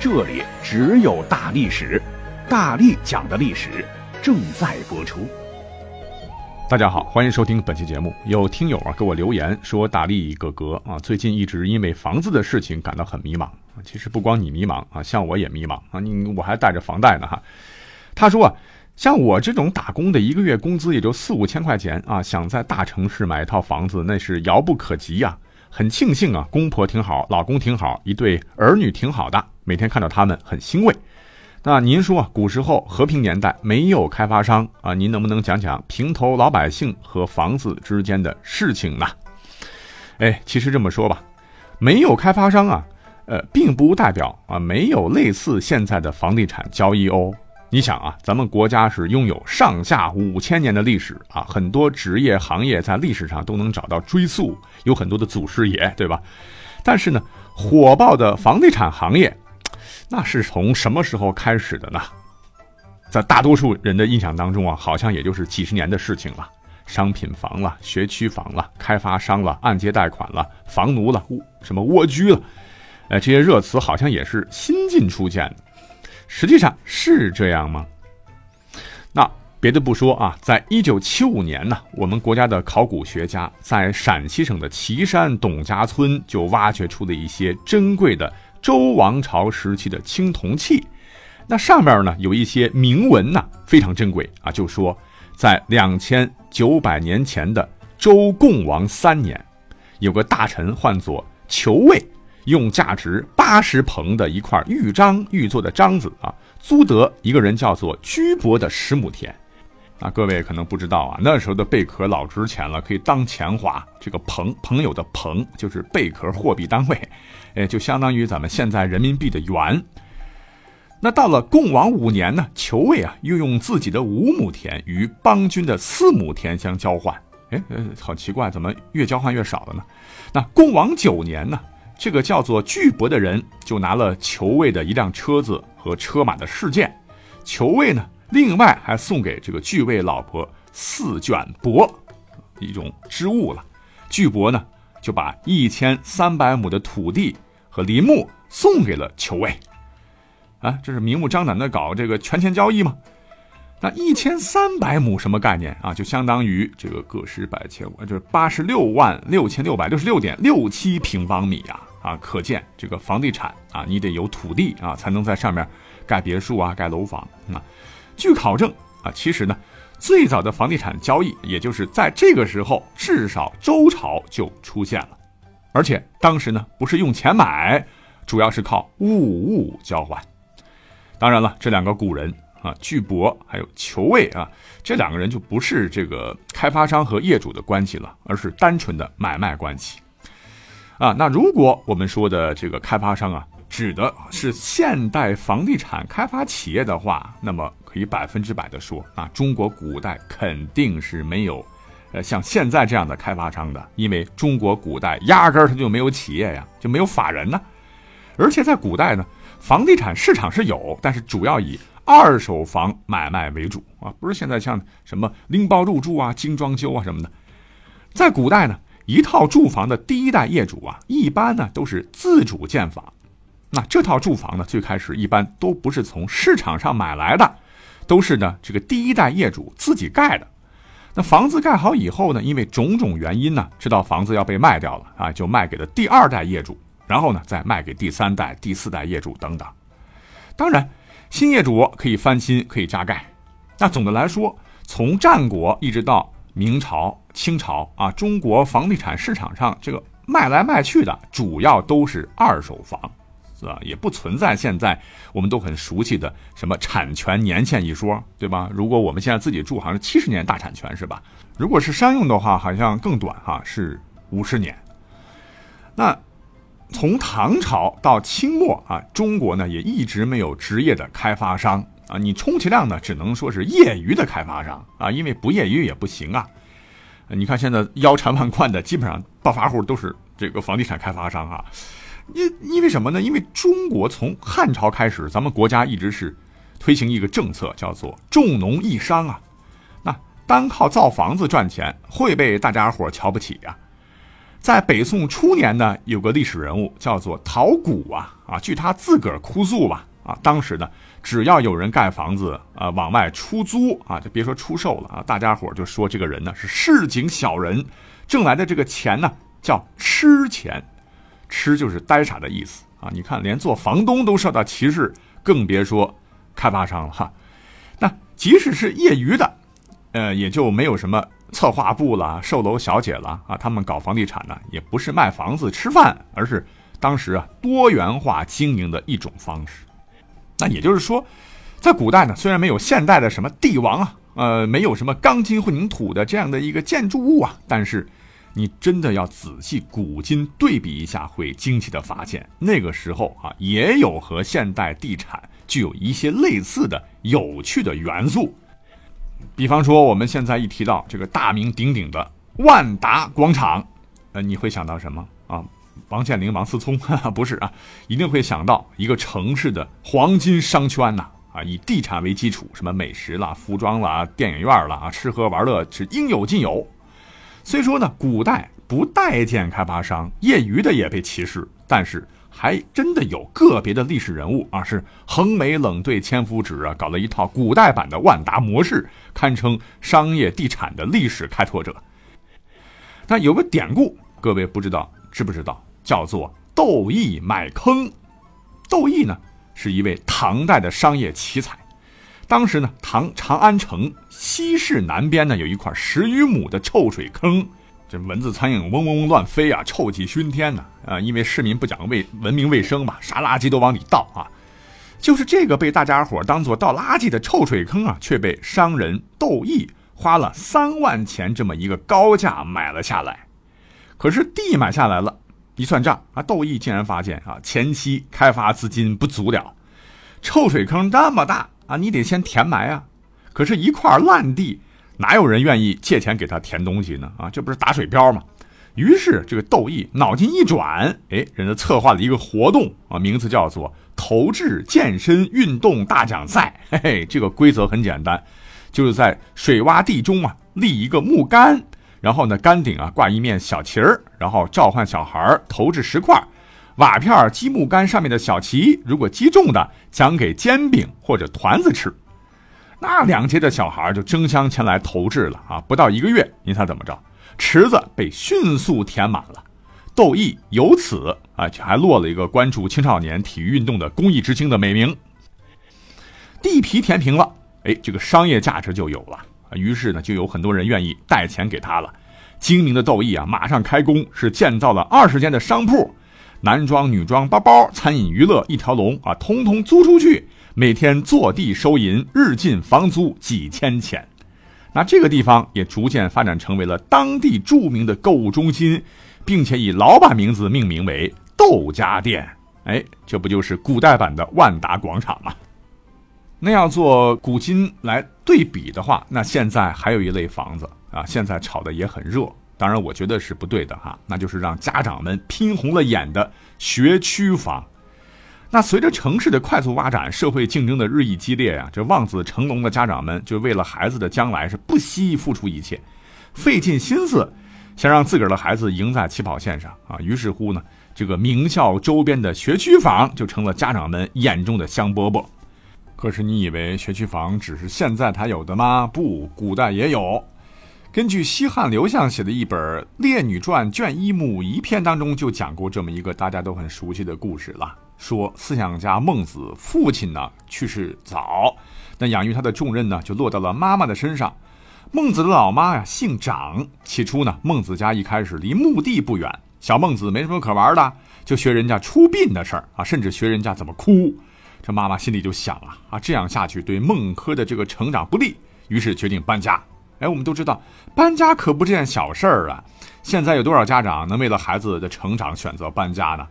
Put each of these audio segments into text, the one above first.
这里只有大历史，大力讲的历史正在播出。大家好，欢迎收听本期节目。有听友啊给我留言说，大力哥哥啊，最近一直因为房子的事情感到很迷茫。其实不光你迷茫啊，像我也迷茫啊，你我还带着房贷呢哈。他说啊，像我这种打工的，一个月工资也就四五千块钱啊，想在大城市买一套房子，那是遥不可及呀。很庆幸啊，公婆挺好，老公挺好，一对儿女挺好的，每天看到他们很欣慰。那您说，古时候和平年代没有开发商啊，您能不能讲讲平头老百姓和房子之间的事情呢？哎，其实这么说吧，没有开发商啊，呃，并不代表啊没有类似现在的房地产交易哦。你想啊，咱们国家是拥有上下五千年的历史啊，很多职业行业在历史上都能找到追溯，有很多的祖师爷，对吧？但是呢，火爆的房地产行业，那是从什么时候开始的呢？在大多数人的印象当中啊，好像也就是几十年的事情了。商品房了，学区房了，开发商了，按揭贷款了，房奴了，什么蜗居了，呃，这些热词好像也是新近出现的。实际上是这样吗？那别的不说啊，在一九七五年呢，我们国家的考古学家在陕西省的岐山董家村就挖掘出了一些珍贵的周王朝时期的青铜器。那上面呢有一些铭文呢，非常珍贵啊，就说在两千九百年前的周共王三年，有个大臣唤作裘卫。用价值八十棚的一块玉章玉做的章子啊，租得一个人叫做居伯的十亩田。啊，各位可能不知道啊，那时候的贝壳老值钱了，可以当钱花。这个朋朋友的朋就是贝壳货币单位，哎，就相当于咱们现在人民币的元。那到了共王五年呢，裘卫啊又用自己的五亩田与邦军的四亩田相交换。哎，呃，好奇怪，怎么越交换越少了呢？那共王九年呢？这个叫做巨伯的人就拿了裘卫的一辆车子和车马的事件，裘卫呢，另外还送给这个巨卫老婆四卷帛，一种织物了。巨伯呢，就把一千三百亩的土地和林木送给了裘卫。啊，这是明目张胆的搞这个权钱交易吗？那一千三百亩什么概念啊？就相当于这个个十百千万，就是八十六万六千六百六十六点六七平方米呀。啊，可见这个房地产啊，你得有土地啊，才能在上面盖别墅啊，盖楼房啊。据考证啊，其实呢，最早的房地产交易，也就是在这个时候，至少周朝就出现了，而且当时呢，不是用钱买，主要是靠物物交换。当然了，这两个古人啊，巨伯还有裘卫啊，这两个人就不是这个开发商和业主的关系了，而是单纯的买卖关系。啊，那如果我们说的这个开发商啊，指的是现代房地产开发企业的话，那么可以百分之百的说啊，中国古代肯定是没有，呃，像现在这样的开发商的，因为中国古代压根儿它就没有企业呀，就没有法人呢。而且在古代呢，房地产市场是有，但是主要以二手房买卖为主啊，不是现在像什么拎包入住啊、精装修啊什么的，在古代呢。一套住房的第一代业主啊，一般呢都是自主建房。那这套住房呢，最开始一般都不是从市场上买来的，都是呢这个第一代业主自己盖的。那房子盖好以后呢，因为种种原因呢，这套房子要被卖掉了啊，就卖给了第二代业主，然后呢再卖给第三代、第四代业主等等。当然，新业主可以翻新，可以加盖。那总的来说，从战国一直到。明朝、清朝啊，中国房地产市场上这个卖来卖去的主要都是二手房，是吧？也不存在现在我们都很熟悉的什么产权年限一说，对吧？如果我们现在自己住，好像是七十年大产权，是吧？如果是商用的话，好像更短哈，是五十年。那从唐朝到清末啊，中国呢也一直没有职业的开发商啊，你充其量呢只能说是业余的开发商啊，因为不业余也不行啊。你看现在腰缠万贯的，基本上暴发户都是这个房地产开发商啊。因因为什么呢？因为中国从汉朝开始，咱们国家一直是推行一个政策，叫做重农抑商啊。那单靠造房子赚钱，会被大家伙瞧不起呀。在北宋初年呢，有个历史人物叫做陶谷啊啊，据他自个儿哭诉吧啊，当时呢，只要有人盖房子啊往外出租啊，就别说出售了啊，大家伙就说这个人呢是市井小人，挣来的这个钱呢叫吃钱，吃就是呆傻的意思啊。你看，连做房东都受到歧视，更别说开发商了哈。那即使是业余的，呃，也就没有什么。策划部了，售楼小姐了啊，他们搞房地产呢，也不是卖房子吃饭，而是当时啊多元化经营的一种方式。那也就是说，在古代呢，虽然没有现代的什么帝王啊，呃，没有什么钢筋混凝土的这样的一个建筑物啊，但是你真的要仔细古今对比一下，会惊奇的发现，那个时候啊，也有和现代地产具有一些类似的有趣的元素。比方说，我们现在一提到这个大名鼎鼎的万达广场，呃，你会想到什么啊？王健林、王思聪？不是啊，一定会想到一个城市的黄金商圈呐！啊，以地产为基础，什么美食啦、服装啦、电影院啦，吃喝玩乐是应有尽有。虽说呢，古代不待见开发商，业余的也被歧视，但是。还真的有个别的历史人物啊，是横眉冷对千夫指啊，搞了一套古代版的万达模式，堪称商业地产的历史开拓者。那有个典故，各位不知道知不知道？叫做窦毅买坑。窦毅呢，是一位唐代的商业奇才。当时呢，唐长安城西市南边呢，有一块十余亩的臭水坑。这蚊子、苍蝇嗡嗡嗡乱飞啊，臭气熏天呐！啊，因为市民不讲卫文明卫生嘛，啥垃圾都往里倒啊。就是这个被大家伙当做倒垃圾的臭水坑啊，却被商人窦毅花了三万钱这么一个高价买了下来。可是地买下来了，一算账啊，窦毅竟然发现啊，前期开发资金不足了。臭水坑这么大啊，你得先填埋啊。可是，一块烂地。哪有人愿意借钱给他填东西呢？啊，这不是打水漂吗？于是这个窦毅脑筋一转，哎，人家策划了一个活动啊，名字叫做“投掷健身运动大奖赛”。嘿嘿，这个规则很简单，就是在水洼地中啊立一个木杆，然后呢杆顶啊挂一面小旗儿，然后召唤小孩投掷石块，瓦片积木杆上面的小旗，如果击中的，奖给煎饼或者团子吃。那两街的小孩就争相前来投掷了啊！不到一个月，您猜怎么着？池子被迅速填满了，窦毅由此啊，就还落了一个关注青少年体育运动的公益之星的美名。地皮填平了，哎，这个商业价值就有了！于是呢，就有很多人愿意贷钱给他了。精明的窦毅啊，马上开工，是建造了二十间的商铺，男装、女装、包包、餐饮、娱乐一条龙啊，通通租出去。每天坐地收银，日进房租几千钱，那这个地方也逐渐发展成为了当地著名的购物中心，并且以老板名字命名为窦家店。哎，这不就是古代版的万达广场吗？那要做古今来对比的话，那现在还有一类房子啊，现在炒的也很热，当然我觉得是不对的哈，那就是让家长们拼红了眼的学区房。那随着城市的快速发展，社会竞争的日益激烈呀，这望子成龙的家长们就为了孩子的将来是不惜付出一切，费尽心思，想让自个儿的孩子赢在起跑线上啊。于是乎呢，这个名校周边的学区房就成了家长们眼中的香饽饽。可是你以为学区房只是现在才有的吗？不，古代也有。根据西汉刘向写的一本《列女传》卷一母一篇当中，就讲过这么一个大家都很熟悉的故事了。说思想家孟子父亲呢去世早，那养育他的重任呢就落到了妈妈的身上。孟子的老妈呀姓长，起初呢孟子家一开始离墓地不远，小孟子没什么可玩的，就学人家出殡的事儿啊，甚至学人家怎么哭。这妈妈心里就想啊啊这样下去对孟轲的这个成长不利，于是决定搬家。哎，我们都知道搬家可不是件小事儿啊。现在有多少家长能为了孩子的成长选择搬家呢？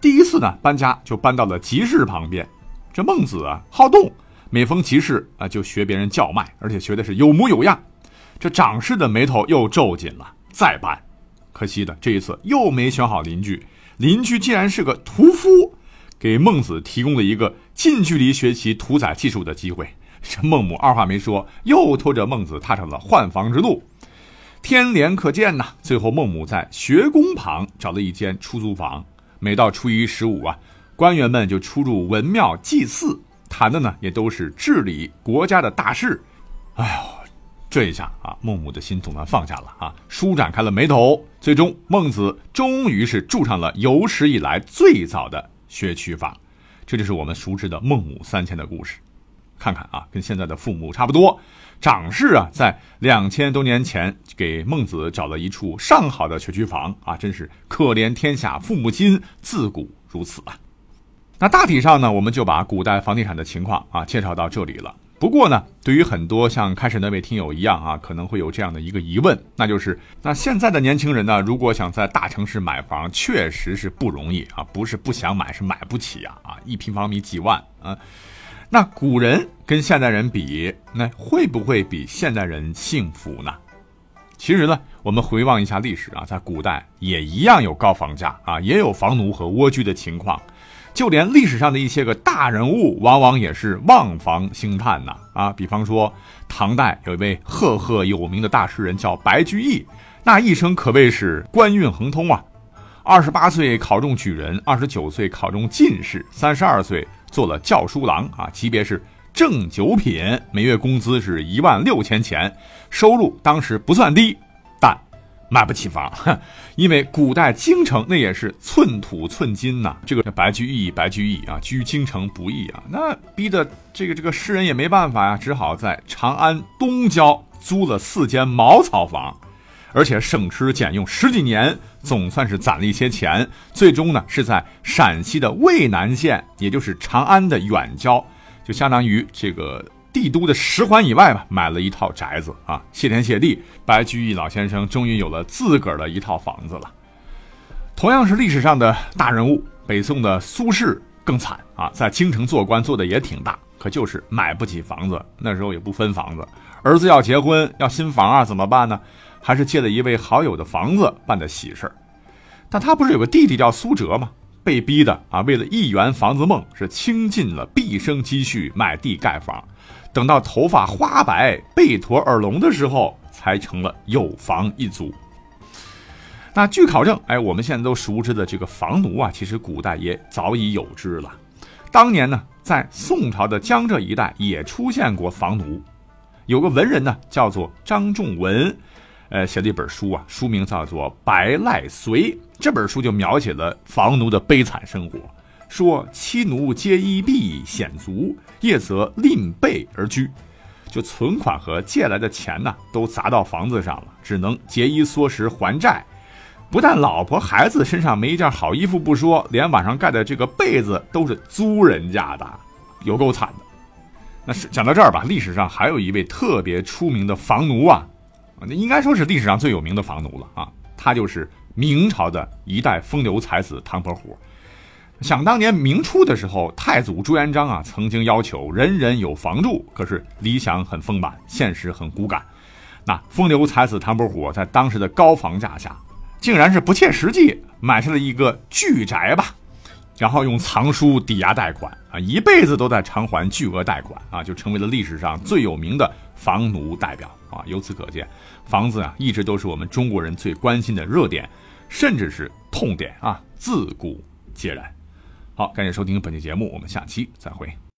第一次呢搬家就搬到了集市旁边。这孟子啊好动，每逢集市啊就学别人叫卖，而且学的是有模有样。这长氏的眉头又皱紧了，再搬。可惜的这一次又没选好邻居，邻居竟然是个屠夫，给孟子提供了一个近距离学习屠宰技术的机会。这孟母二话没说，又拖着孟子踏上了换房之路。天连可见呐！最后孟母在学宫旁找了一间出租房，每到初一十五啊，官员们就出入文庙祭祀，谈的呢也都是治理国家的大事。哎呦，这一下啊，孟母的心总算放下了啊，舒展开了眉头。最终，孟子终于是住上了有史以来最早的学区房。这就是我们熟知的孟母三迁的故事。看看啊，跟现在的父母差不多。长氏啊，在两千多年前给孟子找了一处上好的学区房啊，真是可怜天下父母心，自古如此啊。那大体上呢，我们就把古代房地产的情况啊介绍到这里了。不过呢，对于很多像开始那位听友一样啊，可能会有这样的一个疑问，那就是那现在的年轻人呢，如果想在大城市买房，确实是不容易啊，不是不想买，是买不起啊啊，一平方米几万啊。那古人跟现代人比，那会不会比现代人幸福呢？其实呢，我们回望一下历史啊，在古代也一样有高房价啊，也有房奴和蜗居的情况，就连历史上的一些个大人物，往往也是望房兴叹呐啊。比方说，唐代有一位赫赫有名的大诗人叫白居易，那一生可谓是官运亨通啊。二十八岁考中举人，二十九岁考中进士，三十二岁。做了教书郎啊，级别是正九品，每月工资是一万六千钱，收入当时不算低，但买不起房，因为古代京城那也是寸土寸金呐。这个白居易，白居易啊，居京城不易啊，那逼得这个这个诗人也没办法呀，只好在长安东郊租了四间茅草房。而且省吃俭用十几年，总算是攒了一些钱。最终呢，是在陕西的渭南县，也就是长安的远郊，就相当于这个帝都的十环以外吧，买了一套宅子啊。谢天谢地，白居易老先生终于有了自个儿的一套房子了。同样是历史上的大人物，北宋的苏轼更惨啊，在京城做官做的也挺大，可就是买不起房子。那时候也不分房子，儿子要结婚要新房啊，怎么办呢？还是借了一位好友的房子办的喜事儿，但他不是有个弟弟叫苏辙吗？被逼的啊，为了一圆房子梦，是倾尽了毕生积蓄买地盖房，等到头发花白、背驼耳聋的时候，才成了有房一族。那据考证，哎，我们现在都熟知的这个房奴啊，其实古代也早已有之了。当年呢，在宋朝的江浙一带也出现过房奴，有个文人呢，叫做张仲文。呃，写了一本书啊，书名叫做《白赖随》。这本书就描写了房奴的悲惨生活，说妻奴皆衣弊险足，夜则另备而居，就存款和借来的钱呢，都砸到房子上了，只能节衣缩食还债。不但老婆孩子身上没一件好衣服不说，连晚上盖的这个被子都是租人家的，有够惨的。那是讲到这儿吧，历史上还有一位特别出名的房奴啊。那应该说是历史上最有名的房奴了啊！他就是明朝的一代风流才子唐伯虎。想当年明初的时候，太祖朱元璋啊，曾经要求人人有房住，可是理想很丰满，现实很骨感。那风流才子唐伯虎在当时的高房价下，竟然是不切实际买下了一个巨宅吧，然后用藏书抵押贷款啊，一辈子都在偿还巨额贷款啊，就成为了历史上最有名的房奴代表。啊，由此可见，房子啊，一直都是我们中国人最关心的热点，甚至是痛点啊，自古皆然。好，感谢收听本期节目，我们下期再会。